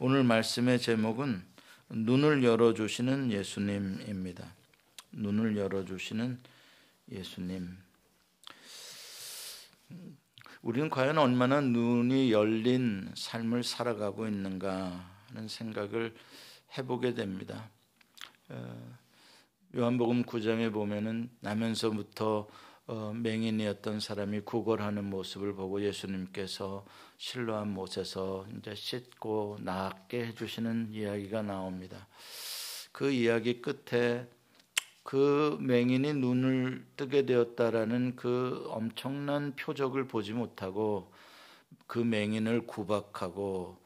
오늘 말씀의 제목은 눈을 열어주시는 예수님입니다. 눈을 열어주시는 예수님. 우리는 과연 얼마나 눈이 열린 삶을 살아가고 있는가 하는 생각을 해보게 됩니다. 어, 요한복음 9장에 보면은 나면서부터 어, 맹인이었던 사람이 구걸하는 모습을 보고 예수님께서 실로한 못에서 이제 씻고 낫게 해주시는 이야기가 나옵니다. 그 이야기 끝에 그 맹인이 눈을 뜨게 되었다라는 그 엄청난 표적을 보지 못하고 그 맹인을 구박하고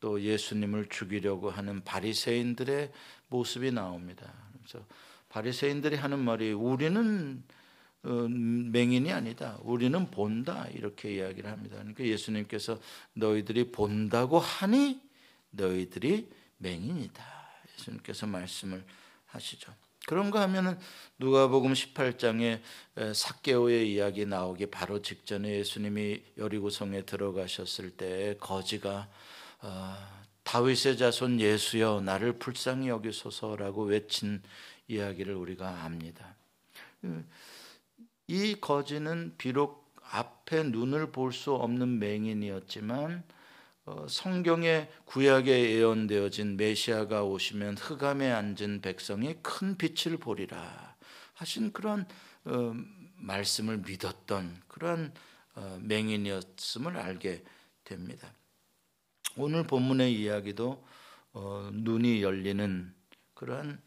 또 예수님을 죽이려고 하는 바리새인들의 모습이 나옵니다. 그래서 바리새인들이 하는 말이 우리는 어, 맹인이 아니다. 우리는 본다. 이렇게 이야기를 합니다. 그러니까 예수님께서 너희들이 본다고 하니 너희들이 맹인이다. 예수님께서 말씀을 하시죠. 그런가 하면은 누가복음 18장에 사개오의 이야기 나오기 바로 직전에 예수님이 여리고성에 들어가셨을 때 거지가 어, 다윗의 자손 예수여 나를 불쌍히 여기소서라고 외친 이야기를 우리가 압니다. 이 거지는 비록 앞에 눈을 볼 수 없는 맹인이었지만 어, 성경의 구약에 예언되어진 메시아가 오시면 흑암에 앉은 백성이 큰 빛을 보리라 하신 그런 어, 말씀을 믿었던 그런 어, 맹인이었음을 알게 됩니다. 오늘 본문의 이야기도 눈이 열리는 그런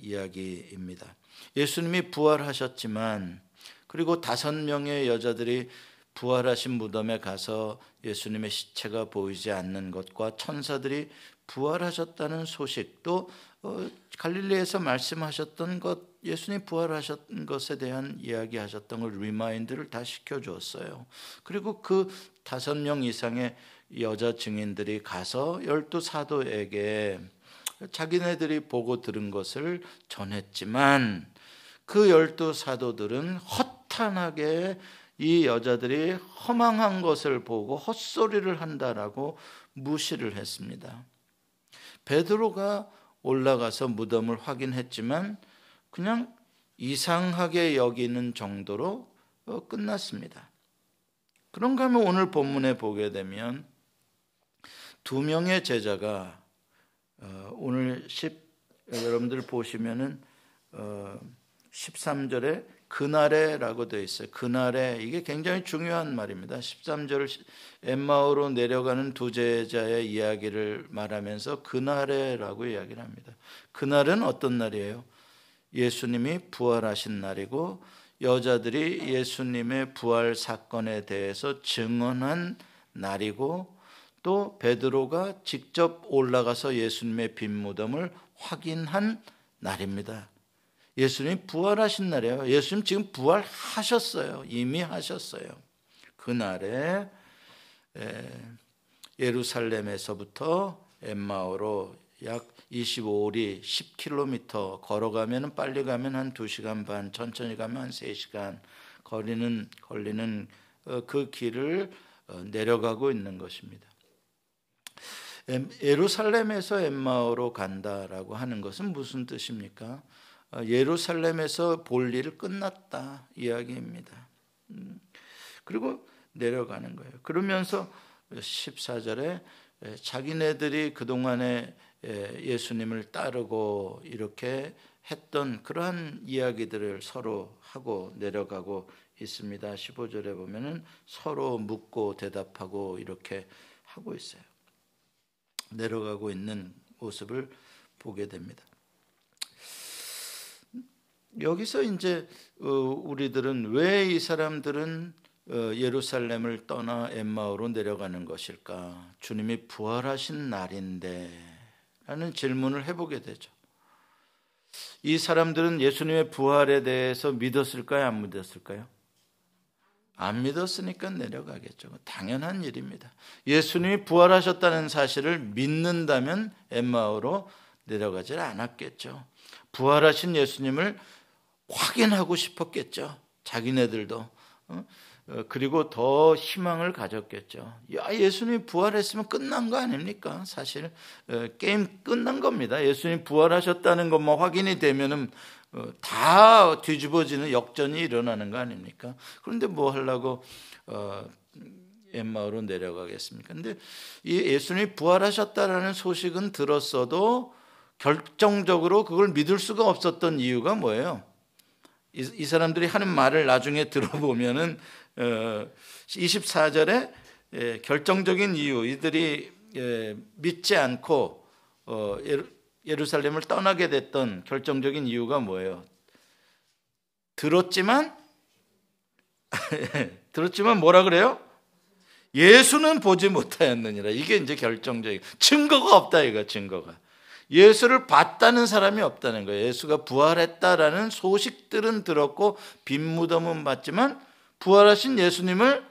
이야기입니다. 예수님이 부활하셨지만 그리고 다섯 명의 여자들이 부활하신 무덤에 가서 예수님의 시체가 보이지 않는 것과 천사들이 부활하셨다는 소식도 어, 갈릴리에서 말씀하셨던 것, 예수님 부활하셨던 것에 대한 이야기하셨던 걸 remind를 다 시켜주었어요. 그리고 그 다섯 명 이상의 여자 증인들이 가서 열두 사도에게 자기네들이 보고 들은 것을 전했지만 그 열두 사도들은 허탄하게 이 여자들이 허망한 것을 보고 헛소리를 한다라고 무시를 했습니다. 베드로가 올라가서 무덤을 확인했지만 그냥 이상하게 여기는 정도로 어, 끝났습니다. 그런가 하면 오늘 본문에 보게 되면 두 명의 제자가 어, 오늘 10 여러분들 보시면은 13절에 어, 그날에라고 되어 있어요. 그날에 이게 굉장히 중요한 말입니다. 13절 엠마오로 내려가는 두 제자의 이야기를 말하면서 그날에라고 이야기를 합니다. 그날은 어떤 날이에요? 예수님이 부활하신 날이고 여자들이 예수님의 부활 사건에 대해서 증언한 날이고 또 베드로가 직접 올라가서 예수님의 빈 무덤을 확인한 날입니다. 예수님이 부활하신 날이에요. 예수님 지금 부활하셨어요. 이미 하셨어요. 그날에 예루살렘에서부터 엠마오로 약 25리 10km 걸어가면 빨리 가면 한 2시간 반, 천천히 가면 한 3시간 거리는 걸리는 어, 그 길을 어, 내려가고 있는 것입니다. 예루살렘에서 엠마오로 간다라고 하는 것은 무슨 뜻입니까? 어, 예루살렘에서 볼 일 끝났다 이야기입니다. 음, 그리고 내려가는 거예요. 그러면서 14절에 자기네들이 그동안에 예수님을 따르고 이렇게 했던 그러한 이야기들을 서로 하고 내려가고 있습니다. 15절에 보면은 서로 묻고 대답하고 이렇게 하고 있어요. 내려가고 있는 모습을 보게 됩니다. 여기서 이제 어, 우리들은 왜 이 사람들은 어, 예루살렘을 떠나 엠마오로 내려가는 것일까? 주님이 부활하신 날인데 라는 질문을 해보게 되죠. 이 사람들은 예수님의 부활에 대해서 믿었을까요? 안 믿었을까요? 안 믿었으니까 내려가겠죠. 당연한 일입니다. 예수님이 부활하셨다는 사실을 믿는다면 엠마오로 내려가질 않았겠죠. 부활하신 예수님을 확인하고 싶었겠죠. 자기네들도 어? 어, 그리고 더 희망을 가졌겠죠. 야, 예수님 부활했으면 끝난 거 아닙니까? 사실 어, 게임 끝난 겁니다. 예수님 부활하셨다는 것만 확인이 되면은 어, 다 뒤집어지는 역전이 일어나는 거 아닙니까? 그런데 뭐 하려고 엠마오로 내려가겠습니까? 근데 이 예수님이 부활하셨다라는 소식은 들었어도 결정적으로 그걸 믿을 수가 없었던 이유가 뭐예요? 이, 이 사람들이 하는 말을 나중에 들어보면은 어, 24절에 예, 결정적인 이유 이들이 예, 믿지 않고 어, 예루살렘을 떠나게 됐던 결정적인 이유가 뭐예요? 들었지만 들었지만 뭐라 그래요? 예수는 보지 못하였느니라. 이게 이제 결정적인 증거가 없다 이거 증거가. 예수를 봤다는 사람이 없다는 거예요. 예수가 부활했다라는 소식들은 들었고 빈 무덤은 봤지만 부활하신 예수님을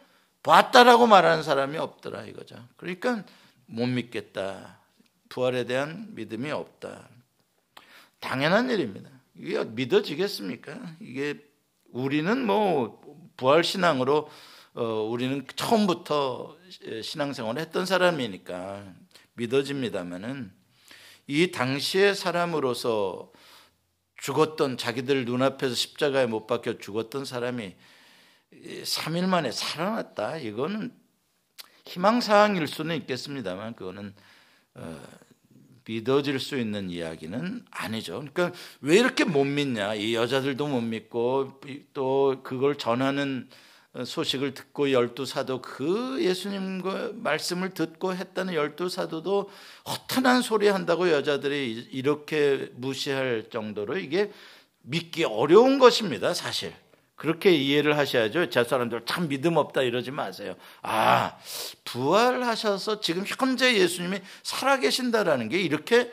봤다라고 말하는 사람이 없더라 이거죠. 그러니까 못 믿겠다. 부활에 대한 믿음이 없다. 당연한 일입니다. 이게 믿어지겠습니까? 이게 우리는 뭐 부활 신앙으로 어, 우리는 처음부터 신앙생활을 했던 사람이니까 믿어집니다만은 이 당시의 사람으로서 죽었던 자기들 눈앞에서 십자가에 못 박혀 죽었던 사람이 3일 만에 살아났다. 이거는 희망사항일 수는 있겠습니다만 그거는 어, 믿어질 수 있는 이야기는 아니죠. 그러니까 왜 이렇게 못 믿냐? 이 여자들도 못 믿고 또 그걸 전하는 소식을 듣고 열두 사도 그 예수님과 말씀을 듣고 했다는 열두 사도도 허탄한 소리 한다고 여자들이 이렇게 무시할 정도로 이게 믿기 어려운 것입니다, 사실. 그렇게 이해를 하셔야죠. 저 사람들 참 믿음 없다 이러지 마세요. 아, 부활하셔서 지금 현재 예수님이 살아계신다라는 게 이렇게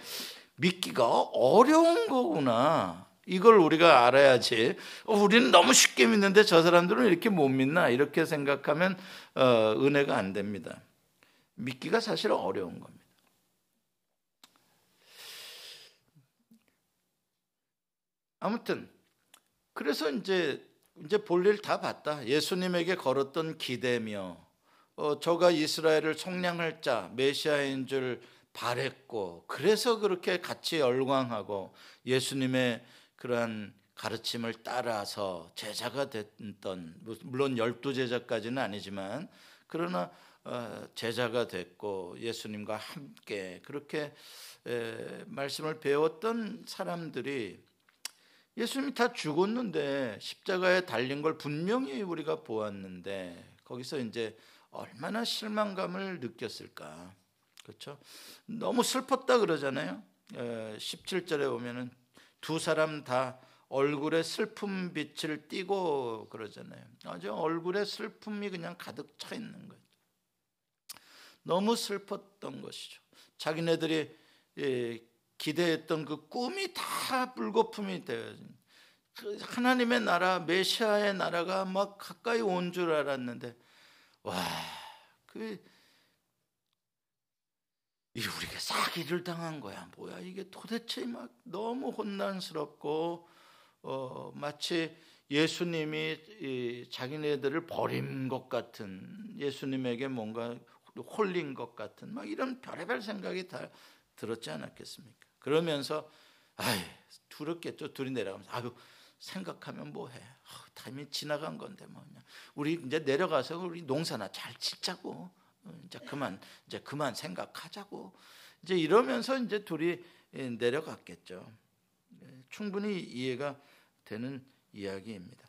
믿기가 어려운 거구나. 이걸 우리가 알아야지. 어, 우리는 너무 쉽게 믿는데 저 사람들은 이렇게 못 믿나? 이렇게 생각하면 어, 은혜가 안 됩니다. 믿기가 사실 어려운 겁니다. 아무튼 그래서 이제 이제 볼일 다 봤다. 예수님에게 걸었던 기대며 어, 저가 이스라엘을 속량할 자 메시아인 줄 바랬고 그래서 그렇게 같이 열광하고 예수님의 그러한 가르침을 따라서 제자가 됐던 물론 열두 제자까지는 아니지만 그러나 어, 제자가 됐고 예수님과 함께 그렇게 말씀을 배웠던 사람들이 예수님이 다 죽었는데 십자가에 달린 걸 분명히 우리가 보았는데 거기서 이제 얼마나 실망감을 느꼈을까 그렇죠? 너무 슬펐다 그러잖아요. 17절에 보면은 두 사람 다 얼굴에 슬픔 빛을 띠고 그러잖아요. 아주 얼굴에 슬픔이 그냥 가득 차 있는 거죠. 너무 슬펐던 것이죠. 자기네들이 예, 기대했던 그 꿈이 다 불거품이 되어 그 하나님의 나라 메시아의 나라가 막 가까이 온 줄 알았는데 와 그 이 우리가 사기를 당한 거야. 뭐야 이게 도대체 막 너무 혼란스럽고 어, 마치 예수님이 자기네들을 버린 것 같은 예수님에게 뭔가 홀린 것 같은 막 이런 별의별 생각이 다 들었지 않았겠습니까? 그러면서 아이 두렵겠죠. 둘이 내려가면서 아유 생각하면 뭐해? 아, 타임이 지나간 건데 뭐 그냥 우리 이제 내려가서 우리 농사나 잘 짓자고. 이제 그만 이제 그만 생각하자고 이제 이러면서 이제 둘이 내려갔겠죠. 예, 충분히 이해가 되는 이야기입니다.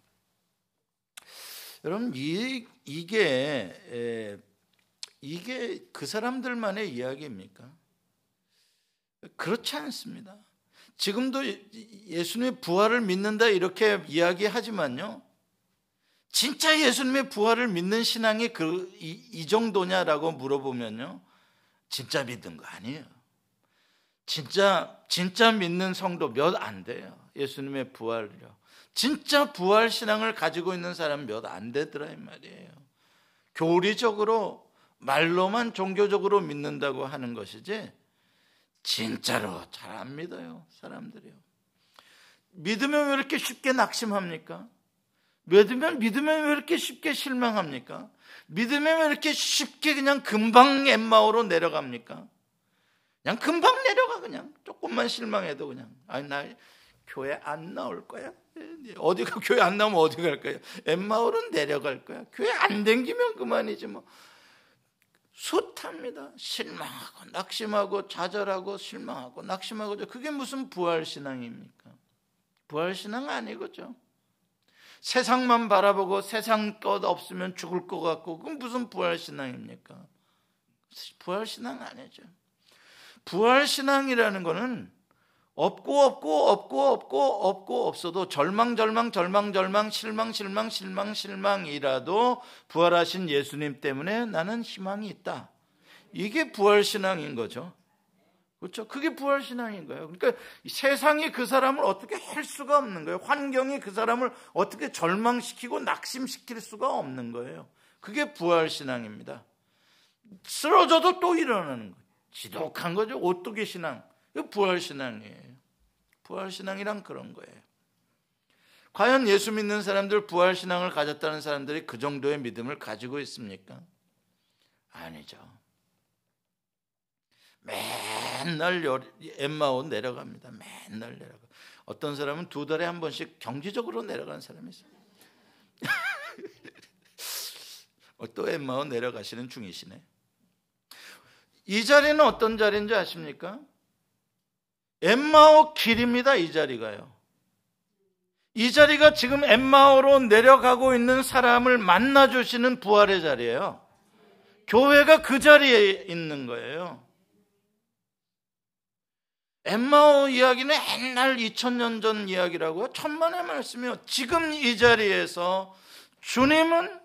여러분 이 이게 이게 그 사람들만의 이야기입니까? 그렇지 않습니다. 지금도 예수님의 부활을 믿는다 이렇게 이야기하지만요. 진짜 예수님의 부활을 믿는 신앙이 그, 이, 이 정도냐라고 물어보면요. 진짜 믿는 거 아니에요. 진짜, 진짜 믿는 성도 몇 안 돼요. 예수님의 부활을요. 진짜 부활 신앙을 가지고 있는 사람 몇 안 되더라, 이 말이에요. 교리적으로, 말로만 종교적으로 믿는다고 하는 것이지, 진짜로 잘 안 믿어요, 사람들이요. 믿으면 왜 이렇게 쉽게 낙심합니까? 믿으면 믿으면 왜 이렇게 쉽게 실망합니까? 믿으면 왜 이렇게 쉽게 그냥 금방 엠마오로 내려갑니까? 그냥 금방 내려가 그냥 조금만 실망해도 그냥 아니 나 교회 안 나올 거야. 어디가 교회 안 나오면 어디 갈 거야? 엠마오로 내려갈 거야. 교회 안 댕기면 그만이지 뭐. 숱합니다. 실망하고 낙심하고 좌절하고 실망하고 낙심하고 그게 무슨 부활 신앙입니까? 부활 신앙 아니거죠. 세상만 바라보고 세상 것 없으면 죽을 것 같고 그건 무슨 부활 신앙입니까? 부활 신앙 아니죠. 부활 신앙이라는 거는 없고 없고 없고 없고 없고 없어도 절망 절망 절망 절망 실망 실망 실망 실망이라도 부활하신 예수님 때문에 나는 희망이 있다. 이게 부활 신앙인 거죠. 그렇죠? 그게 부활 신앙인 거예요. 그러니까 세상이 그 사람을 어떻게 할 수가 없는 거예요. 환경이 그 사람을 어떻게 절망시키고 낙심시킬 수가 없는 거예요. 그게 부활 신앙입니다. 쓰러져도 또 일어나는 거예요. 지독한 거죠. 오뚜기 신앙. 부활 신앙이에요. 부활 신앙이란 그런 거예요. 과연 예수 믿는 사람들 부활 신앙을 가졌다는 사람들이 그 정도의 믿음을 가지고 있습니까? 아니죠. 맨날 엠마오 내려갑니다. 맨날 내려가. 어떤 사람은 두 달에 한 번씩 경제적으로 내려가는 사람이 있어요. 어, 또 엠마오 내려가시는 중이시네. 이 자리는 어떤 자리인지 아십니까? 엠마오 길입니다. 이 자리가요. 이 자리가 지금 엠마오로 내려가고 있는 사람을 만나 주시는 부활의 자리예요. 교회가 그 자리에 있는 거예요. 엠마오 이야기는 옛날 2000년 전 이야기라고요. 천만의 말씀이요. 지금 이 자리에서 주님은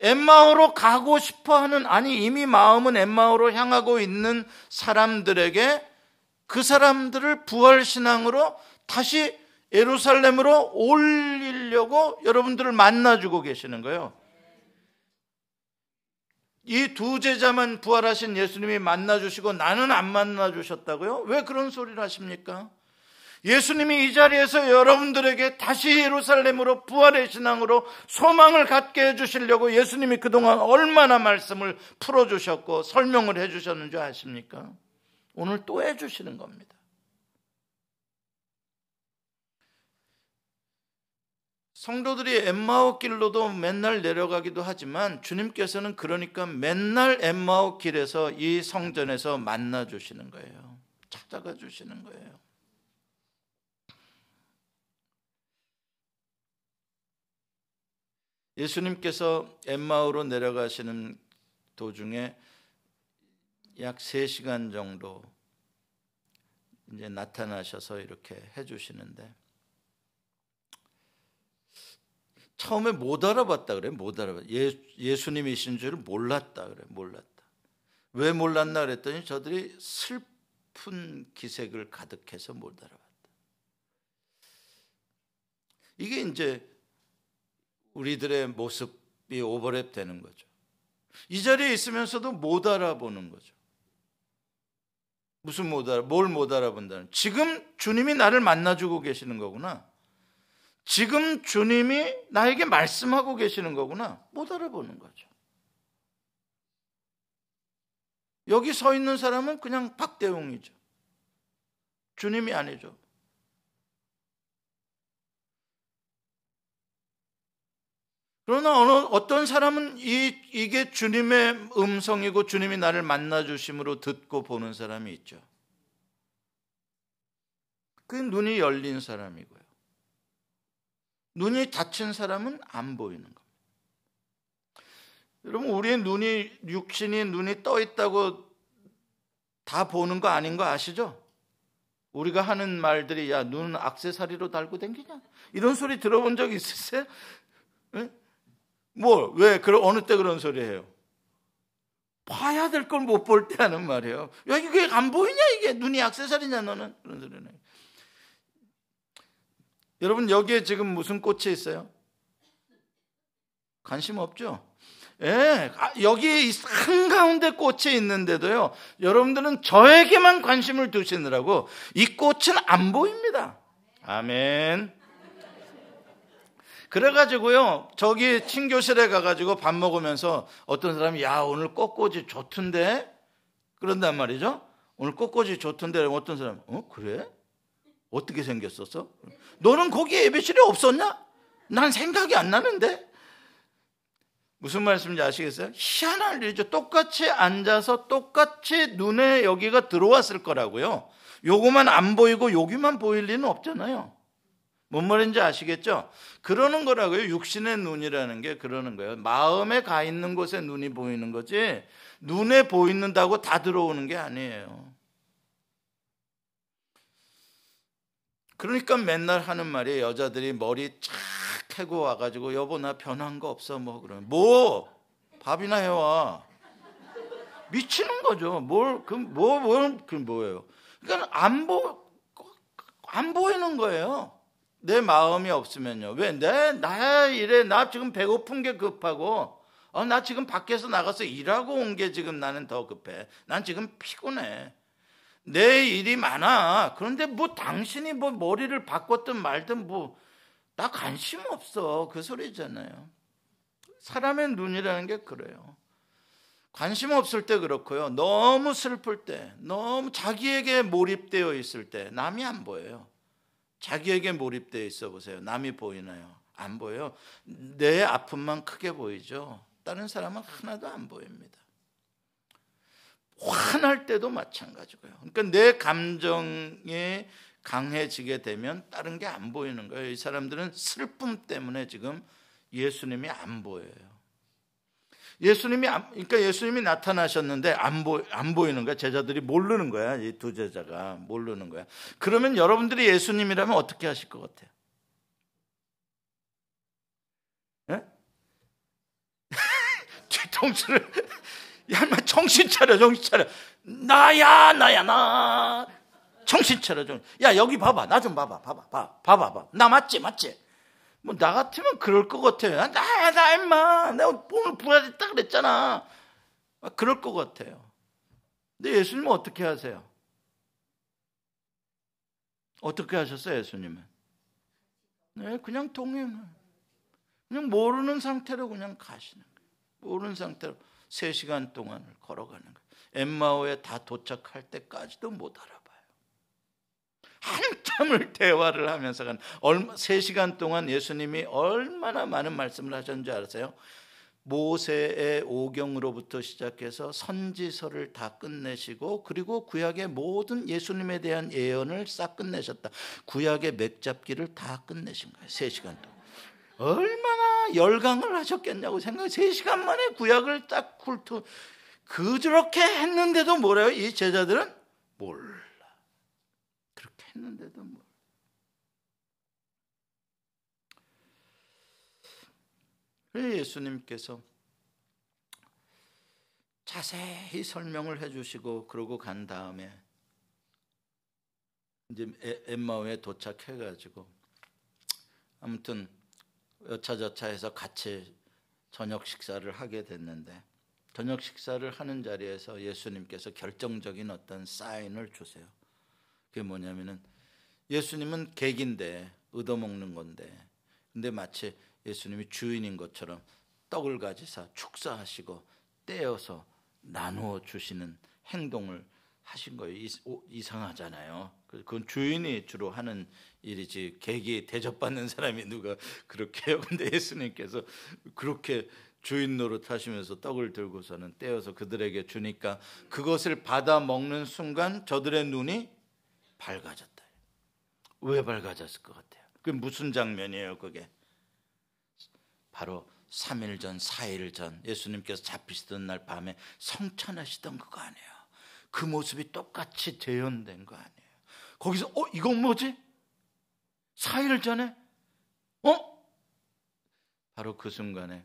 엠마오로 가고 싶어 하는, 아니, 이미 마음은 엠마오로 향하고 있는 사람들에게 그 사람들을 부활신앙으로 다시 예루살렘으로 올리려고 여러분들을 만나주고 계시는 거예요. 이 두 제자만 부활하신 예수님이 만나주시고 나는 안 만나주셨다고요? 왜 그런 소리를 하십니까? 예수님이 이 자리에서 여러분들에게 다시 예루살렘으로 부활의 신앙으로 소망을 갖게 해주시려고 예수님이 그동안 얼마나 말씀을 풀어주셨고 설명을 해주셨는지 아십니까? 오늘 또 해주시는 겁니다. 성도들이 엠마오 길로도 맨날 내려가기도 하지만 주님께서는 그러니까 맨날 엠마오 길에서 이 성전에서 만나 주시는 거예요. 찾아가 주시는 거예요. 예수님께서 엠마오로 내려가시는 도중에 약 3시간 정도 이제 나타나셔서 이렇게 해 주시는데 처음에 못 알아봤다 그래. 못 알아봤. 예, 예수님이신 줄을 몰랐다 그래. 몰랐다. 왜 몰랐나 그랬더니 저들이 슬픈 기색을 가득해서 못 알아봤다. 이게 이제 우리들의 모습이 오버랩 되는 거죠. 이 자리에 있으면서도 못 알아보는 거죠. 무슨 못 알아, 뭘 못 알아본다는. 지금 주님이 나를 만나주고 계시는 거구나. 지금 주님이 나에게 말씀하고 계시는 거구나. 못 알아보는 거죠. 여기 서 있는 사람은 그냥 박대웅이죠. 주님이 아니죠. 그러나 어느, 어떤 사람은 이, 이게 주님의 음성이고 주님이 나를 만나주심으로 듣고 보는 사람이 있죠. 그 눈이 열린 사람이고요. 눈이 닫힌 사람은 안 보이는 겁니다. 여러분, 우리의 눈이, 육신이 눈이 떠 있다고 다 보는 거 아닌 거 아시죠? 우리가 하는 말들이, 야, 눈은 악세사리로 달고 댕기냐? 이런 소리 들어본 적 있으세요? 네? 뭐, 왜, 그런, 어느 때 그런 소리 해요? 봐야 될 걸 못 볼 때 하는 말이에요. 야, 이게 안 보이냐, 이게? 눈이 악세사리냐, 너는? 그런 소리는. 여러분, 여기에 지금 무슨 꽃이 있어요? 관심 없죠? 예, 아, 여기 한가운데 꽃이 있는데도요, 여러분들은 저에게만 관심을 두시느라고 이 꽃은 안 보입니다. 아멘. 그래가지고요, 저기 친교실에 가가지고 밥 먹으면서 어떤 사람이 야, 오늘 꽃꽂이 좋던데? 그런단 말이죠. 오늘 꽃꽂이 좋던데 어떤 사람, 어, 그래? 어떻게 생겼었어? 너는 거기 예배실에 없었냐? 난 생각이 안 나는데? 무슨 말씀인지 아시겠어요? 희한한 일이죠. 똑같이 앉아서 똑같이 눈에 여기가 들어왔을 거라고요. 요거만 안 보이고 여기만 보일 리는 없잖아요. 뭔 말인지 아시겠죠? 그러는 거라고요. 육신의 눈이라는 게 그러는 거예요. 마음에 가 있는 곳에 눈이 보이는 거지, 눈에 보이는다고 다 들어오는 게 아니에요. 그러니까 맨날 하는 말이 여자들이 머리 쫙 캐고 와가지고 여보 나 변한 거 없어 뭐 그러면 뭐 밥이나 해와 미치는 거죠. 뭘그뭐뭘그 뭐예요? 그러니까 안보안 보이는 거예요. 내 마음이 없으면요. 왜? 내, 나 이래. 나 지금 배고픈 게 급하고, 어, 나 지금 밖에서 나가서 일하고 온 게 지금 나는 더 급해. 난 지금 피곤해. 내 일이 많아. 그런데 뭐 당신이 뭐 머리를 바꿨든 말든 뭐, 나 관심 없어. 그 소리잖아요. 사람의 눈이라는 게 그래요. 관심 없을 때 그렇고요. 너무 슬플 때, 너무 자기에게 몰입되어 있을 때 남이 안 보여요. 자기에게 몰입되어 있어 보세요. 남이 보이나요? 안 보여요. 내 아픔만 크게 보이죠. 다른 사람은 하나도 안 보입니다. 화날 때도 마찬가지고요. 그러니까 내 감정이 강해지게 되면 다른 게 안 보이는 거예요. 이 사람들은 슬픔 때문에 지금 예수님이 안 보여요. 예수님이 그러니까 예수님이 나타나셨는데 안, 보, 안 보이는 거야. 제자들이 모르는 거야. 이 두 제자가 모르는 거야. 그러면 여러분들이 예수님이라면 어떻게 하실 것 같아요? 예? 뒤통수를 야, 마 정신 차려, 정신 차려. 나야, 나야, 나. 정신 차려, 좀. 야, 여기 봐봐. 나좀 봐봐. 봐 봐. 봐. 봐봐. 봐. 나 맞지? 맞지? 뭐, 나 같으면 그럴 것 같아요. 나, 나, 임마. 내가 오늘 부활했다 그랬잖아. 그럴 것 같아요. 근데 예수님은 어떻게 하세요? 어떻게 하셨어요, 예수님은? 네, 그냥 동행. 그냥 모르는 상태로 그냥 가시는 거예요. 모르는 상태로. 3시간 동안을 걸어가는 거예요. 엠마오에 다 도착할 때까지도 못 알아봐요. 한참을 대화를 하면서 간 3시간 동안 예수님이 얼마나 많은 말씀을 하셨는지 아세요? 모세의 오경으로부터 시작해서 선지서를 다 끝내시고 그리고 구약의 모든 예수님에 대한 예언을 싹 끝내셨다. 구약의 맥잡기를 다 끝내신 거예요. 3시간 동안. 얼마나 열강을 하셨겠냐고 생각해. 3시간 만에 구약을 딱 훑어. 그렇게 했는데도 뭐래요? 이 제자들은 몰라. 그렇게 했는데도 몰라. 예수님께서 자세히 설명을 해주시고 그러고 간 다음에 이제 엠마오에 도착해가지고 아무튼 여차저차 해서 같이 저녁 식사를 하게 됐는데 저녁 식사를 하는 자리에서 예수님께서 결정적인 어떤 사인을 주세요. 그게 뭐냐면은 예수님은 객인데 얻어먹는 건데 근데 마치 예수님이 주인인 것처럼 떡을 가지사 축사하시고 떼어서 나누어 주시는 행동을 하신 거예요. 이상하잖아요. 그, 그건 주인이 주로 하는 일이지 객이 대접받는 사람이 누가 그렇게 해요. 근데 예수님께서 그렇게 주인 노릇 하시면서 떡을 들고서는 떼어서 그들에게 주니까 그것을 받아 먹는 순간 저들의 눈이 밝아졌다. 왜 밝아졌을 것 같아요? 그게 무슨 장면이에요, 그게? 바로 3일 전, 4일 전 예수님께서 잡히시던 날 밤에 성찬하시던 그거 아니에요. 그 모습이 똑같이 재현된 거 아니에요. 거기서 어 이건 뭐지? 4일 전에 어? 바로 그 순간에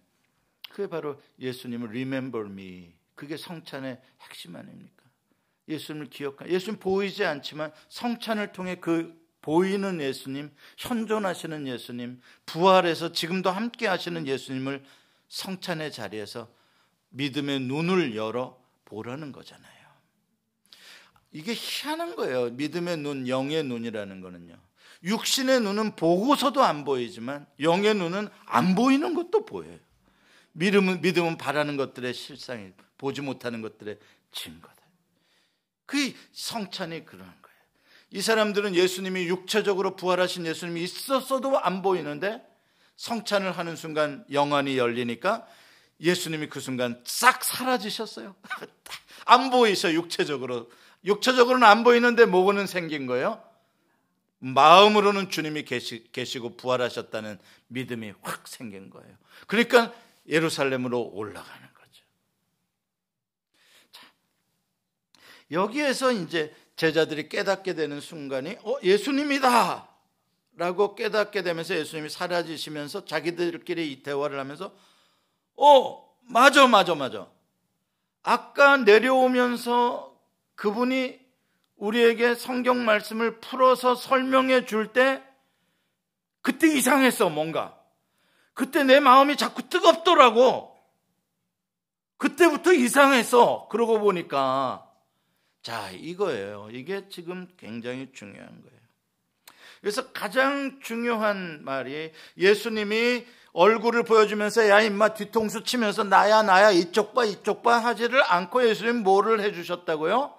그게 바로 예수님을 remember me 그게 성찬의 핵심 아닙니까? 예수님을 기억하 예수님 보이지 않지만 성찬을 통해 그 보이는 예수님, 현존하시는 예수님, 부활해서 지금도 함께 하시는 예수님을 성찬의 자리에서 믿음의 눈을 열어 보라는 거잖아요. 이게 희한한 거예요. 믿음의 눈, 영의 눈이라는 거는요. 육신의 눈은 보고서도 안 보이지만 영의 눈은 안 보이는 것도 보여요. 믿음은 믿음은 바라는 것들의 실상이 보지 못하는 것들의 증거다. 그 성찬이 그런 거예요. 이 사람들은 예수님이 육체적으로 부활하신 예수님이 있었어도 안 보이는데 성찬을 하는 순간 영안이 열리니까 예수님이 그 순간 싹 사라지셨어요. 안 보이셔 육체적으로. 육체적으로는 안 보이는데 뭐고는 생긴 거예요? 마음으로는 주님이 계시, 계시고 부활하셨다는 믿음이 확 생긴 거예요. 그러니까 예루살렘으로 올라가는 거죠. 자, 여기에서 이제 제자들이 깨닫게 되는 순간이 어 예수님이다 라고 깨닫게 되면서 예수님이 사라지시면서 자기들끼리 이 대화를 하면서 어 맞아 맞아 맞아 아까 내려오면서 그분이 우리에게 성경 말씀을 풀어서 설명해 줄 때 그때 이상했어 뭔가. 그때 내 마음이 자꾸 뜨겁더라고. 그때부터 이상했어. 그러고 보니까. 자 이거예요. 이게 지금 굉장히 중요한 거예요. 그래서 가장 중요한 말이 예수님이 얼굴을 보여주면서 야 임마 뒤통수 치면서 나야 나야 이쪽 봐 이쪽 봐 하지를 않고 예수님 뭐를 해주셨다고요?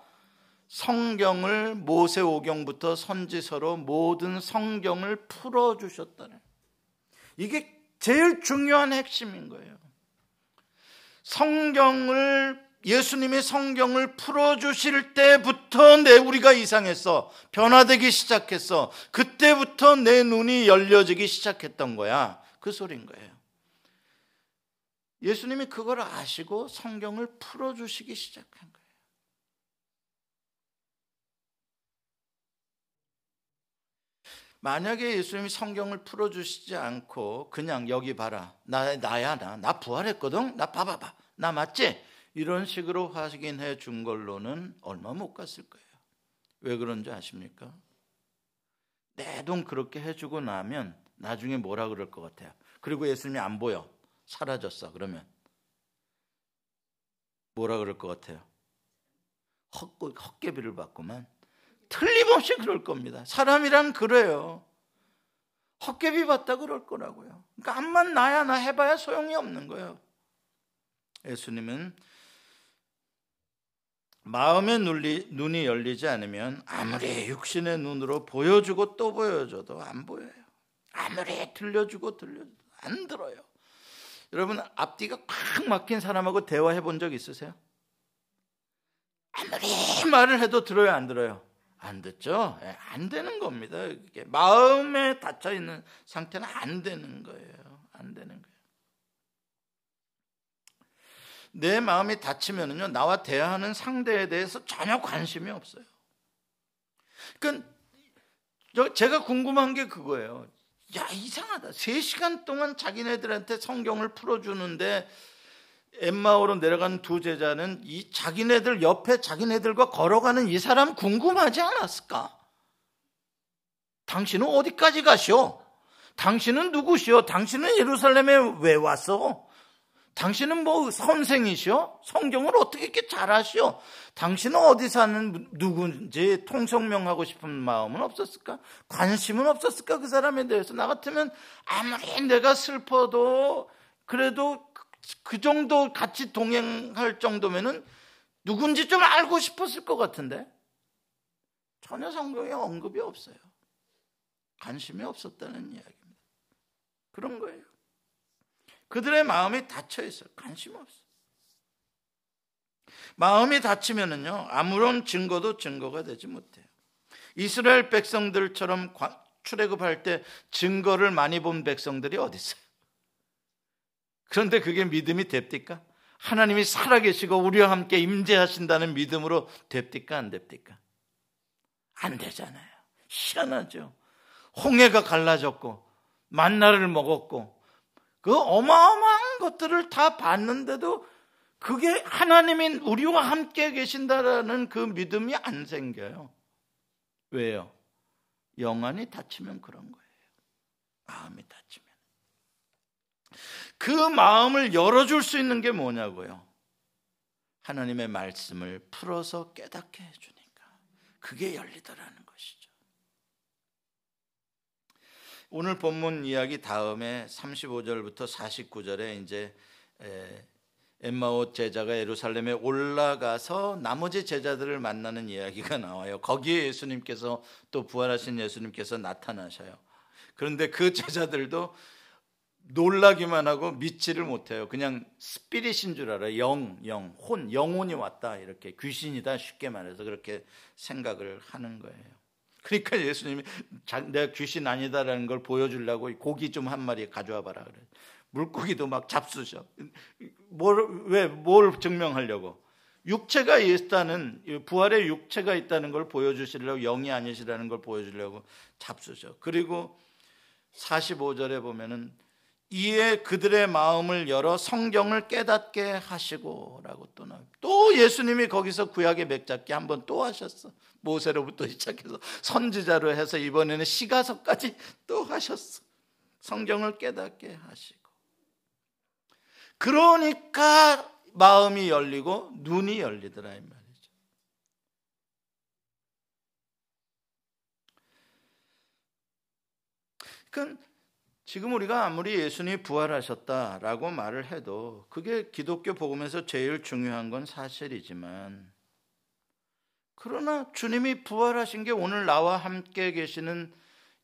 성경을 모세오경부터 선지서로 모든 성경을 풀어주셨다는 이게 제일 중요한 핵심인 거예요. 성경을 예수님이 성경을 풀어주실 때부터 내 우리가 이상했어. 변화되기 시작했어. 그때부터 내 눈이 열려지기 시작했던 거야. 그 소린 거예요. 예수님이 그걸 아시고 성경을 풀어주시기 시작한 거예요. 만약에 예수님이 성경을 풀어주시지 않고 그냥 여기 봐라. 나, 나야, 나. 나 부활했거든? 나 봐봐봐. 나 맞지? 이런 식으로 확인해 준 걸로는 얼마 못 갔을 거예요. 왜 그런지 아십니까? 내 돈 그렇게 해주고 나면 나중에 뭐라 그럴 것 같아요. 그리고 예수님이 안 보여. 사라졌어. 그러면 뭐라 그럴 것 같아요? 헛, 헛개비를 받구만. 틀림없이 그럴 겁니다. 사람이란 그래요. 헛개비 받다 그럴 거라고요. 그러니까 암만 나야 나 해봐야 소용이 없는 거예요. 예수님은 마음의 눈이, 눈이 열리지 않으면 아무리 육신의 눈으로 보여주고 또 보여줘도 안 보여요. 아무리 들려주고 들려줘도 안 들어요. 여러분 앞뒤가 꽉 막힌 사람하고 대화해 본 적 있으세요? 아무리 말을 해도 들어요, 안 들어요? 안 듣죠? 예, 안 되는 겁니다. 마음에 닫혀 있는 상태는 안 되는 거예요. 안 되는 거예요. 내 마음이 닫히면은요, 나와 대화하는 상대에 대해서 전혀 관심이 없어요. 그러니까 제가 궁금한 게 그거예요. 야, 이상하다. 3 시간 동안 자기네들한테 성경을 풀어주는데 엠마오로 내려간 두 제자는 이 자기네들 옆에 자기네들과 걸어가는 이 사람 궁금하지 않았을까? 당신은 어디까지 가시오? 당신은 누구시오? 당신은 예루살렘에 왜 왔어? 당신은 뭐 선생이시오? 성경을 어떻게 이렇게 잘하시오? 당신은 어디 사는 누군지 통성명하고 싶은 마음은 없었을까? 관심은 없었을까? 그 사람에 대해서 나 같으면 아무리 내가 슬퍼도 그래도 그 정도 같이 동행할 정도면은 누군지 좀 알고 싶었을 것 같은데 전혀 성경에 언급이 없어요. 관심이 없었다는 이야기입니다. 그런 거예요. 그들의 마음이 닫혀 있어요. 관심 없어요. 마음이 닫히면은요, 아무런 증거도 증거가 되지 못해요. 이스라엘 백성들처럼 출애굽할 때 증거를 많이 본 백성들이 어디 있어요? 그런데 그게 믿음이 됩니까? 하나님이 살아계시고 우리와 함께 임재하신다는 믿음으로 됩니까? 안 됩니까? 안 되잖아요. 희한하죠. 홍해가 갈라졌고 만나를 먹었고 그 어마어마한 것들을 다 봤는데도 그게 하나님이 우리와 함께 계신다라는 그 믿음이 안 생겨요. 왜요? 영안이 닫히면 그런 거예요. 마음이 닫히면. 그 마음을 열어줄 수 있는 게 뭐냐고요? 하나님의 말씀을 풀어서 깨닫게 해주니까. 그게 열리더라는 것이죠. 오늘 본문 이야기 다음에 35절부터 49절에 이제 엠마오 제자가 예루살렘에 올라가서 나머지 제자들을 만나는 이야기가 나와요. 거기에 예수님께서 또 부활하신 예수님께서 나타나셔요. 그런데 그 제자들도 놀라기만 하고 믿지를 못해요. 그냥 스피릿인 줄 알아요. 영, 영, 혼, 영혼이 왔다. 이렇게 귀신이다. 쉽게 말해서 그렇게 생각을 하는 거예요. 그러니까 예수님이 내가 귀신 아니다라는 걸 보여주려고 고기 좀 한 마리 가져와 봐라 그래. 물고기도 막 잡수셔. 뭘, 왜, 뭘 증명하려고? 육체가 있다는, 부활의 육체가 있다는 걸 보여주시려고, 영이 아니시라는 걸 보여주려고 잡수셔. 그리고 45절에 보면은 이에 그들의 마음을 열어 성경을 깨닫게 하시고라고 또 나와요. 또 예수님이 거기서 구약의 맥잡기 한 번 또 하셨어. 모세로부터 시작해서 선지자로 해서 이번에는 시가서까지 또 하셨어. 성경을 깨닫게 하시고. 그러니까 마음이 열리고 눈이 열리더라 이 말이죠. 그러니까 지금 우리가 아무리 예수님이 부활하셨다라고 말을 해도 그게 기독교 복음에서 제일 중요한 건 사실이지만 그러나 주님이 부활하신 게 오늘 나와 함께 계시는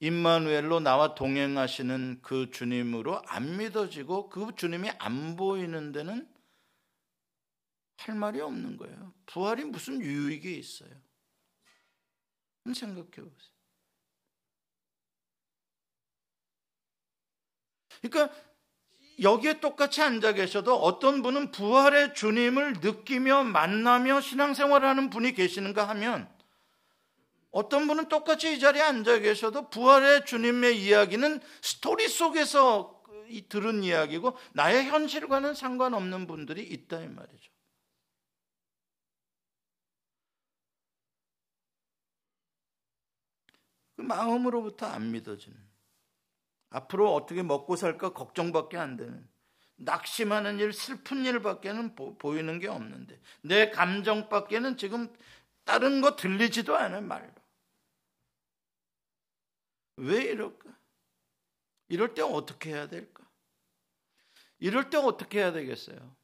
임마누엘로 나와 동행하시는 그 주님으로 안 믿어지고 그 주님이 안 보이는 데는 할 말이 없는 거예요. 부활이 무슨 유익이 있어요? 생각해 보세요. 그러니까 여기에 똑같이 앉아 계셔도 어떤 분은 부활의 주님을 느끼며 만나며 신앙생활하는 분이 계시는가 하면 어떤 분은 똑같이 이 자리에 앉아 계셔도 부활의 주님의 이야기는 스토리 속에서 들은 이야기고 나의 현실과는 상관없는 분들이 있다 이 말이죠. 그 마음으로부터 안 믿어지는 앞으로 어떻게 먹고 살까 걱정밖에 안 되는 낙심하는 일, 슬픈 일밖에는 보, 보이는 게 없는데 내 감정밖에는 지금 다른 거 들리지도 않은 말로. 왜 이럴까? 이럴 때 어떻게 해야 될까? 이럴 때 어떻게 해야 되겠어요?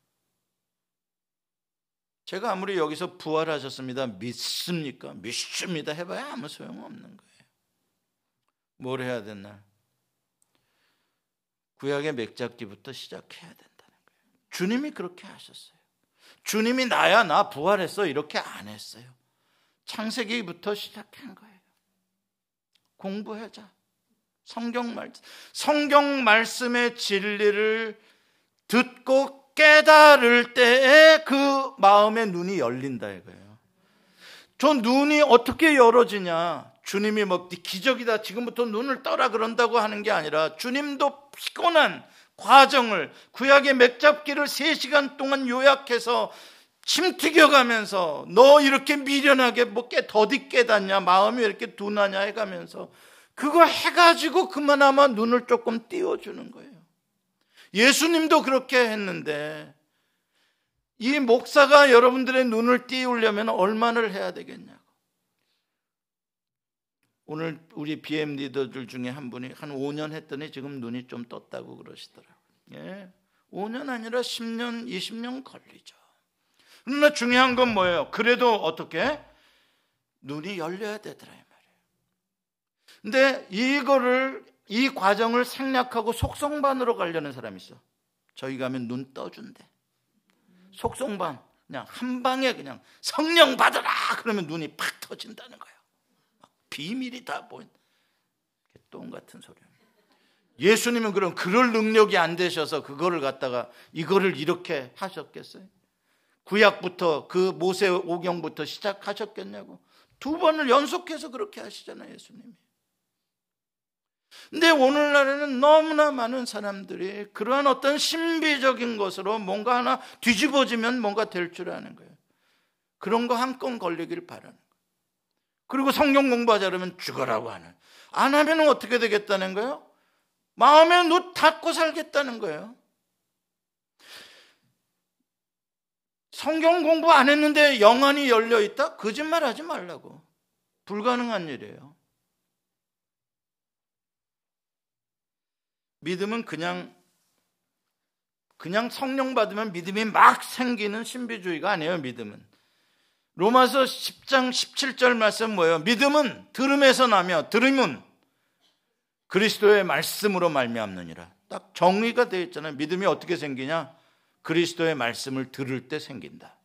제가 아무리 여기서 부활하셨습니다. 믿습니까? 믿습니다. 해봐야 아무 소용없는 거예요. 뭘 해야 되나? 구약의 맥잡기부터 시작해야 된다는 거예요. 주님이 그렇게 하셨어요. 주님이 나야 나 부활했어 이렇게 안 했어요. 창세기부터 시작한 거예요. 공부하자. 성경 말씀. 성경 말씀의 진리를 듣고 깨달을 때에 그 마음의 눈이 열린다 이거예요. 저 눈이 어떻게 열어지냐? 주님이 뭐 기적이다 지금부터 눈을 떠라 그런다고 하는 게 아니라 주님도 피곤한 과정을 구약의 맥잡기를 3시간 동안 요약해서 침튀겨가면서 너 이렇게 미련하게 뭐 깨, 더디 깨닫냐 마음이 이렇게 둔하냐 해가면서 그거 해가지고 그만아마 눈을 조금 띄워주는 거예요. 예수님도 그렇게 했는데 이 목사가 여러분들의 눈을 띄우려면 얼마나 해야 되겠냐? 오늘 우리 BM 리더들 중에 한 분이 한 5년 했더니 지금 눈이 좀 떴다고 그러시더라고요. 예. 5년 아니라 10년, 20년 걸리죠. 그러나 중요한 건 뭐예요? 그래도 어떻게? 눈이 열려야 되더라, 이 말이에요. 근데 이거를, 이 과정을 생략하고 속성반으로 가려는 사람이 있어. 저희 가면 눈 떠준대. 속성반. 그냥 한 방에 그냥 성령 받으라! 그러면 눈이 팍 터진다는 거예요. 비밀이 다 보인 똥 같은 소리. 예수님은 그럼 그럴 능력이 안 되셔서 그거를 갖다가 이거를 이렇게 하셨겠어요? 구약부터 그 모세 오경부터 시작하셨겠냐고. 두 번을 연속해서 그렇게 하시잖아요, 예수님이. 근데 오늘날에는 너무나 많은 사람들이 그러한 어떤 신비적인 것으로 뭔가 하나 뒤집어지면 뭔가 될 줄 아는 거예요. 그런 거 한 건 걸리길 바라는 거예요. 그리고 성경 공부하자 그러면 죽어라고 하는. 안 하면 어떻게 되겠다는 거예요? 마음에 눈 닫고 살겠다는 거예요. 성경 공부 안 했는데 영안이 열려 있다? 거짓말 하지 말라고. 불가능한 일이에요. 믿음은 그냥 그냥 성령 받으면 믿음이 막 생기는 신비주의가 아니에요, 믿음은. 로마서 10장 17절 말씀 뭐예요? 믿음은 들음에서 나며 들음은 그리스도의 말씀으로 말미암느니라. 딱 정의가 되어 있잖아요. 믿음이 어떻게 생기냐? 그리스도의 말씀을 들을 때 생긴다.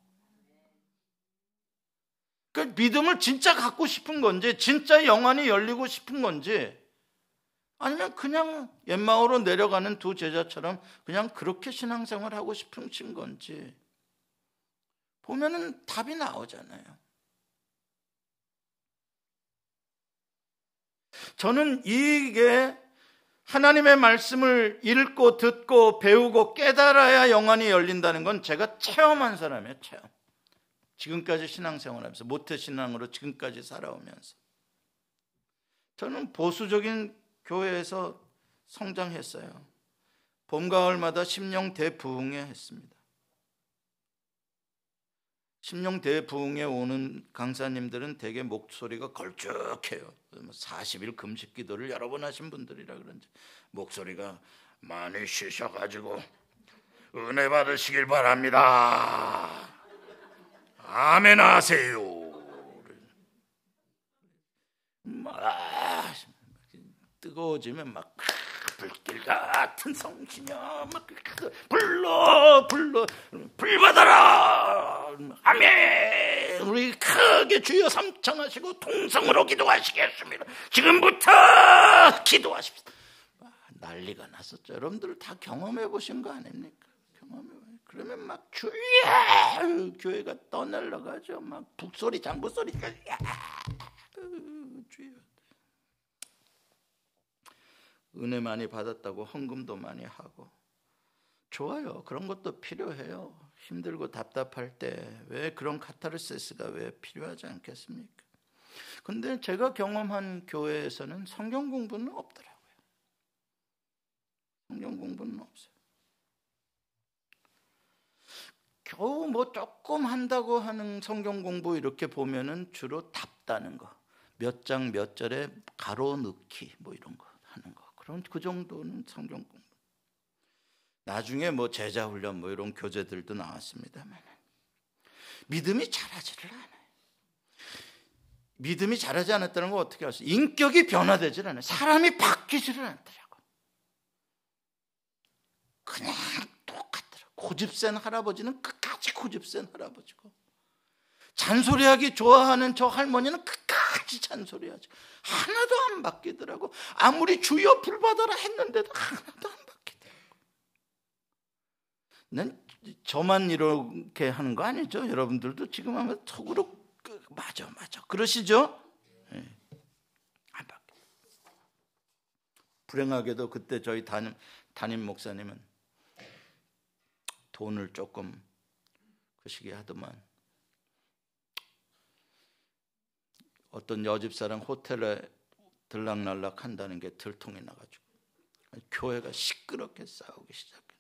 그 믿음을 진짜 갖고 싶은 건지, 진짜 영안이 열리고 싶은 건지, 아니면 그냥 옛마을로 내려가는 두 제자처럼 그냥 그렇게 신앙생활 하고 싶은 건지 보면은 답이 나오잖아요. 저는 이게 하나님의 말씀을 읽고 듣고 배우고 깨달아야 영안이 열린다는 건 제가 체험한 사람이에요, 체험. 지금까지 신앙생활 하면서 모태신앙으로 지금까지 살아오면서 저는 보수적인 교회에서 성장했어요. 봄, 가을마다 심령 대부흥회 했습니다. 심령 대부흥에 오는 강사님들은 대개 목소리가 걸쭉해요. 40일 뭐 금식 기도를 여러 번 하신 분들이라 그런지 목소리가 많이 쉬셔 가지고 은혜 받으시길 바랍니다. 아멘 하세요. 뜨거워지면 막 불길 같은 성시며 막 불러 불러 불 받아라! 아멘! 우리 크게 주여 삼창하시고 통성으로 기도하시겠습니다. 지금부터 기도하십시다. 아, 난리가 났었죠. 여러분들 다 경험해 보신 거 아닙니까? 경험해 그러면 막 주여 교회가 떠날라 가죠. 막 북소리 장부소리까지 주여 은혜 많이 받았다고 헌금도 많이 하고 좋아요. 그런 것도 필요해요. 힘들고 답답할 때 왜 그런 카타르시스가 왜 필요하지 않겠습니까? 근데 제가 경험한 교회에서는 성경 공부는 없더라고요. 성경 공부는 없어요. 겨우 뭐 조금 한다고 하는 성경 공부 이렇게 보면은 주로 답다는 거. 몇 장 몇 절에 가로 넣기 뭐 이런 거. 그런 그 정도는 성경 공부. 나중에 뭐 제자 훈련 뭐 이런 교재들도 나왔습니다만 믿음이 자라지를 않아요. 믿음이 자라지 않았다는 건 어떻게 알수? 인격이 변화되질 않아요. 사람이 바뀌지를 않더라고. 그냥 똑같더라. 고집센 할아버지는 끝까지 고집센 할아버지고 잔소리하기 좋아하는 저 할머니는 끝 까지 잔소리하죠. 하나도 안 바뀌더라고. 아무리 주여 불 받아라 했는데도 하나도 안 바뀌더라고. 난 저만 이렇게 하는 거 아니죠? 여러분들도 지금 하면 속으로 그, 맞아 맞아 그러시죠? 네. 안 바뀌. 불행하게도 그때 저희 담임, 담임 목사님은 돈을 조금 그 시기에 하더만 어떤 여집사랑 호텔에 들락날락 한다는 게 들통이 나가지고 교회가 시끄럽게 싸우기 시작해.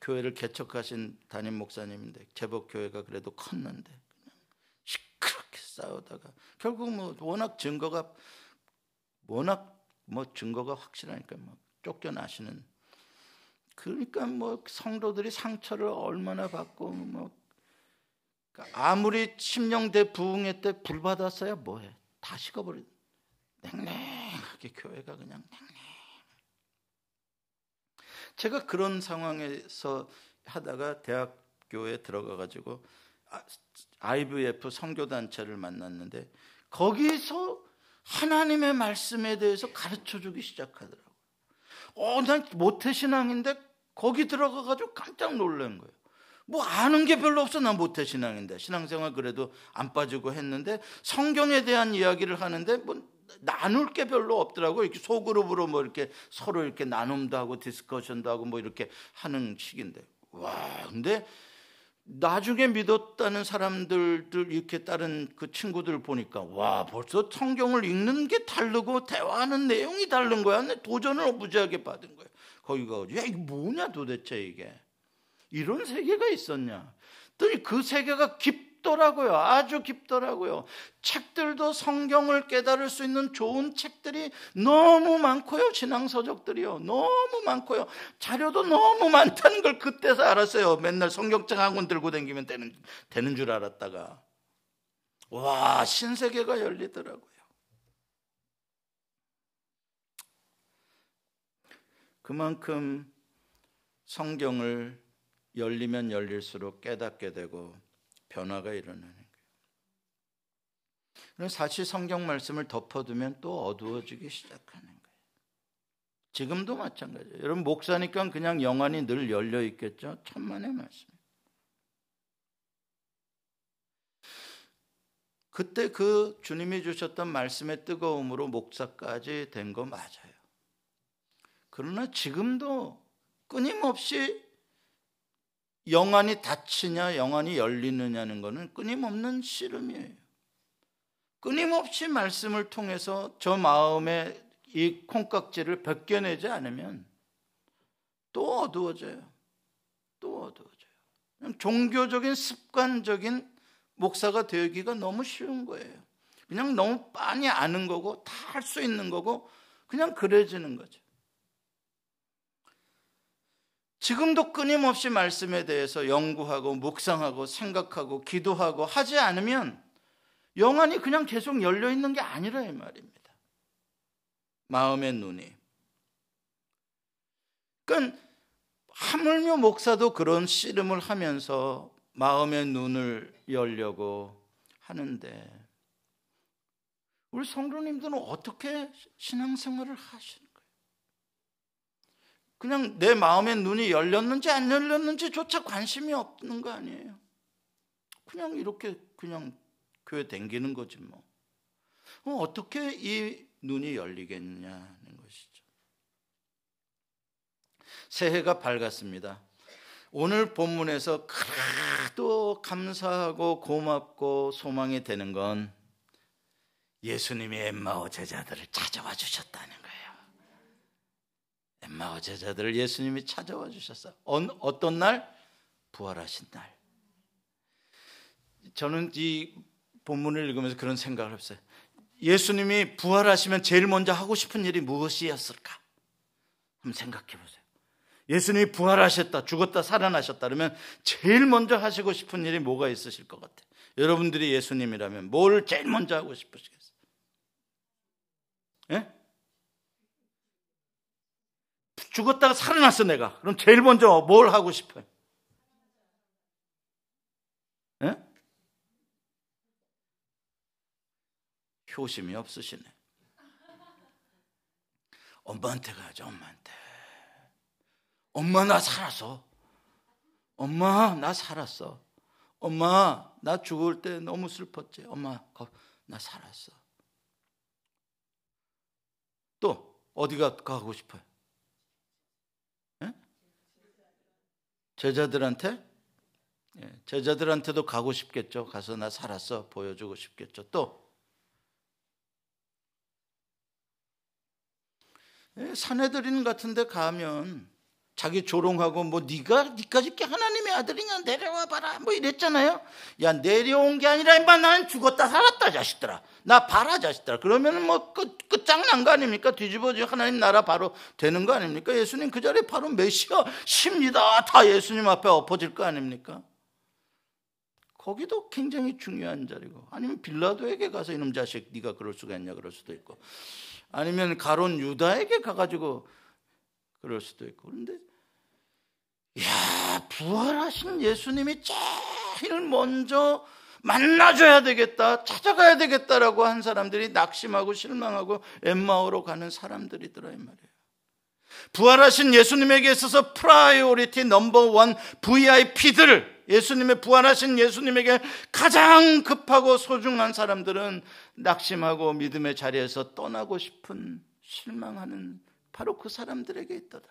교회를 개척하신 담임 목사님인데 제법 교회가 그래도 컸는데 그냥 시끄럽게 싸우다가 결국 뭐 워낙 증거가 워낙 뭐 증거가 확실하니까 뭐 쫓겨나시는 그러니까 뭐 성도들이 상처를 얼마나 받고 뭐 그러니까 아무리 심령대 부흥회 때 불 받았어야 뭐해? 다 식어버린. 냉랭하게 교회가 그냥 냉랭. 제가 그런 상황에서 하다가 대학교에 들어가 가지고 IVF 선교 단체를 만났는데 거기서 하나님의 말씀에 대해서 가르쳐 주기 시작하더라고. 어, 난 모태 신앙인데 거기 들어가 가지고 깜짝 놀란 거예요. 뭐 아는 게 별로 없어. 난 모태 신앙인데. 신앙생활 그래도 안 빠지고 했는데 성경에 대한 이야기를 하는데 뭐 나눌 게 별로 없더라고. 이렇게 소그룹으로 뭐 이렇게 서로 이렇게 나눔도 하고 discussion도 하고 뭐 이렇게 하는 식인데. 와, 근데 나중에 믿었다는 사람들들 이렇게 다른 그 친구들 보니까 와 벌써 성경을 읽는 게 다르고 대화하는 내용이 다른 거야. 도전을 무지하게 받은 거야. 거기 가야 이게 뭐냐 도대체 이게. 이런 세계가 있었냐? 또그 세계가 깊 깊더라고요. 아주 깊더라고요. 책들도 성경을 깨달을 수 있는 좋은 책들이 너무 많고요. 신앙서적들이요. 너무 많고요. 자료도 너무 많다는 걸 그때서 알았어요. 맨날 성경책 학원 들고 다니면 되는, 되는 줄 알았다가. 와, 신세계가 열리더라고요. 그만큼 성경을 열리면 열릴수록 깨닫게 되고 변화가 일어나는 거예요. 사실 성경 말씀을 덮어두면 또 어두워지기 시작하는 거예요. 지금도 마찬가지예요. 여러분 목사니까 그냥 영안이 늘 열려 있겠죠. 천만의 말씀. 그때 그 주님이 주셨던 말씀의 뜨거움으로 목사까지 된 거 맞아요. 그러나 지금도 끊임없이 영안이 닫히냐 영안이 열리느냐는 것은 끊임없는 씨름이에요. 끊임없이 말씀을 통해서 저 마음의 이 콩깍지를 벗겨내지 않으면 또 어두워져요. 또 어두워져요. 종교적인 습관적인 목사가 되기가 너무 쉬운 거예요. 그냥 너무 빤히 아는 거고 다 할 수 있는 거고 그냥 그래지는 거죠. 지금도 끊임없이 말씀에 대해서 연구하고 묵상하고 생각하고 기도하고 하지 않으면 영안이 그냥 계속 열려 있는 게 아니라 이 말입니다. 마음의 눈이. 그러니까 하물며 목사도 그런 씨름을 하면서 마음의 눈을 열려고 하는데 우리 성도님들은 어떻게 신앙생활을 하시는 그냥 내 마음의 눈이 열렸는지 안 열렸는지조차 관심이 없는 거 아니에요. 그냥 이렇게 그냥 교회 댕기는 거지 뭐. 어떻게 이 눈이 열리겠냐는 것이죠. 새해가 밝았습니다. 오늘 본문에서 그래도 감사하고 고맙고 소망이 되는 건 예수님이 엠마오 제자들을 찾아와 주셨다는 엠마오 제자들을 예수님이 찾아와 주셨어. 어떤 날? 부활하신 날. 저는 이 본문을 읽으면서 그런 생각을 했어요. 예수님이 부활하시면 제일 먼저 하고 싶은 일이 무엇이었을까? 한번 생각해 보세요. 예수님이 부활하셨다, 죽었다, 살아나셨다 그러면 제일 먼저 하시고 싶은 일이 뭐가 있으실 것 같아요? 여러분들이 예수님이라면 뭘 제일 먼저 하고 싶으시겠어요? 예? 죽었다가 살아났어 내가. 그럼 제일 먼저 뭘 하고 싶어요? 예? 효심이 없으시네. 엄마한테 가야죠, 엄마한테. 엄마, 나 살았어. 엄마, 나 살았어. 엄마, 나 죽을 때 너무 슬펐지. 엄마, 나 살았어. 또, 어디가 가고 싶어요? 제자들한테 예, 제자들한테도 가고 싶겠죠. 가서 나 살았어 보여주고 싶겠죠. 또 예, 사내들인 같은데 가면 자기 조롱하고 뭐 네가 니까지 하나님의 아들이냐 내려와 봐라 뭐 이랬잖아요. 야 내려온 게 아니라 임마 나는 죽었다 살았다 자식들아. 나 봐라 자식들아. 그러면은 뭐 끝, 끝장난 거 아닙니까? 뒤집어지 하나님 나라 바로 되는 거 아닙니까? 예수님 그 자리에 바로 메시아 십니다. 다 예수님 앞에 엎어질 거 아닙니까? 거기도 굉장히 중요한 자리고 아니면 빌라도에게 가서 이놈 자식 네가 그럴 수가 있냐 그럴 수도 있고 아니면 가룟 유다에게 가가지고 그럴 수도 있고. 그런데 야 부활하신 예수님이 제일 먼저 만나줘야 되겠다 찾아가야 되겠다라고 한 사람들이 낙심하고 실망하고 엠마오로 가는 사람들이더라 이 말이에요. 부활하신 예수님에게 있어서 priority number one VIP들 예수님의 부활하신 예수님에게 가장 급하고 소중한 사람들은 낙심하고 믿음의 자리에서 떠나고 싶은 실망하는 바로 그 사람들에게 있더라.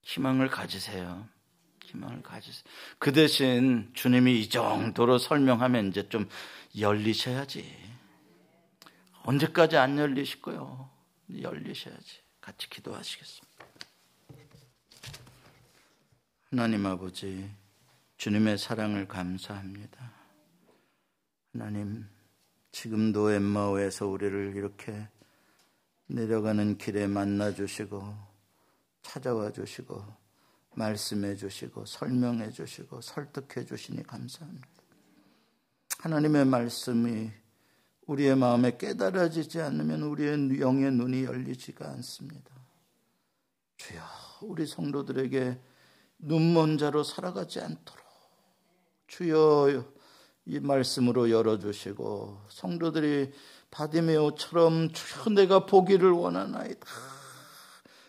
희망을 가지세요. 희망을 가지세요. 그 대신 주님이 이 정도로 설명하면 이제 좀 열리셔야지. 언제까지 안 열리실 거요? 열리셔야지. 같이 기도하시겠습니다. 하나님 아버지, 주님의 사랑을 감사합니다. 하나님, 지금도 엠마오에서 우리를 이렇게 내려가는 길에 만나 주시고 찾아와 주시고 말씀해 주시고 설명해 주시고 설득해 주시니 감사합니다. 하나님의 말씀이 우리의 마음에 깨달아지지 않으면 우리의 영의 눈이 열리지가 않습니다. 주여, 우리 성도들에게 눈먼 자로 살아가지 않도록 주여 이 말씀으로 열어주시고 성도들이 바디메오처럼 주여 내가 보기를 원하나이다.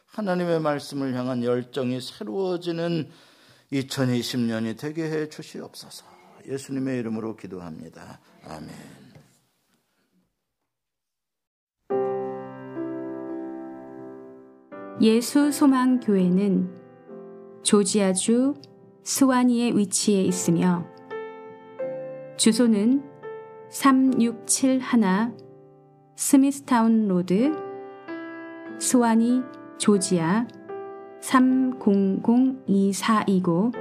하나님의 말씀을 향한 열정이 새로워지는 2020년이 되게 해 주시옵소서. 예수님의 이름으로 기도합니다. 아멘. 예수 소망 교회는 조지아주 스와니에 위치해 있으며 주소는 3671 Smithtown Road 스와니 조지아 3002429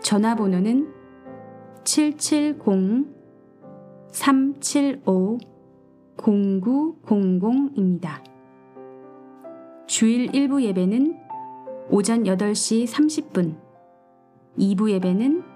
전화번호는 770-375-0900입니다. 주일 1부 예배는 오전 8시 30분, 2부 예배는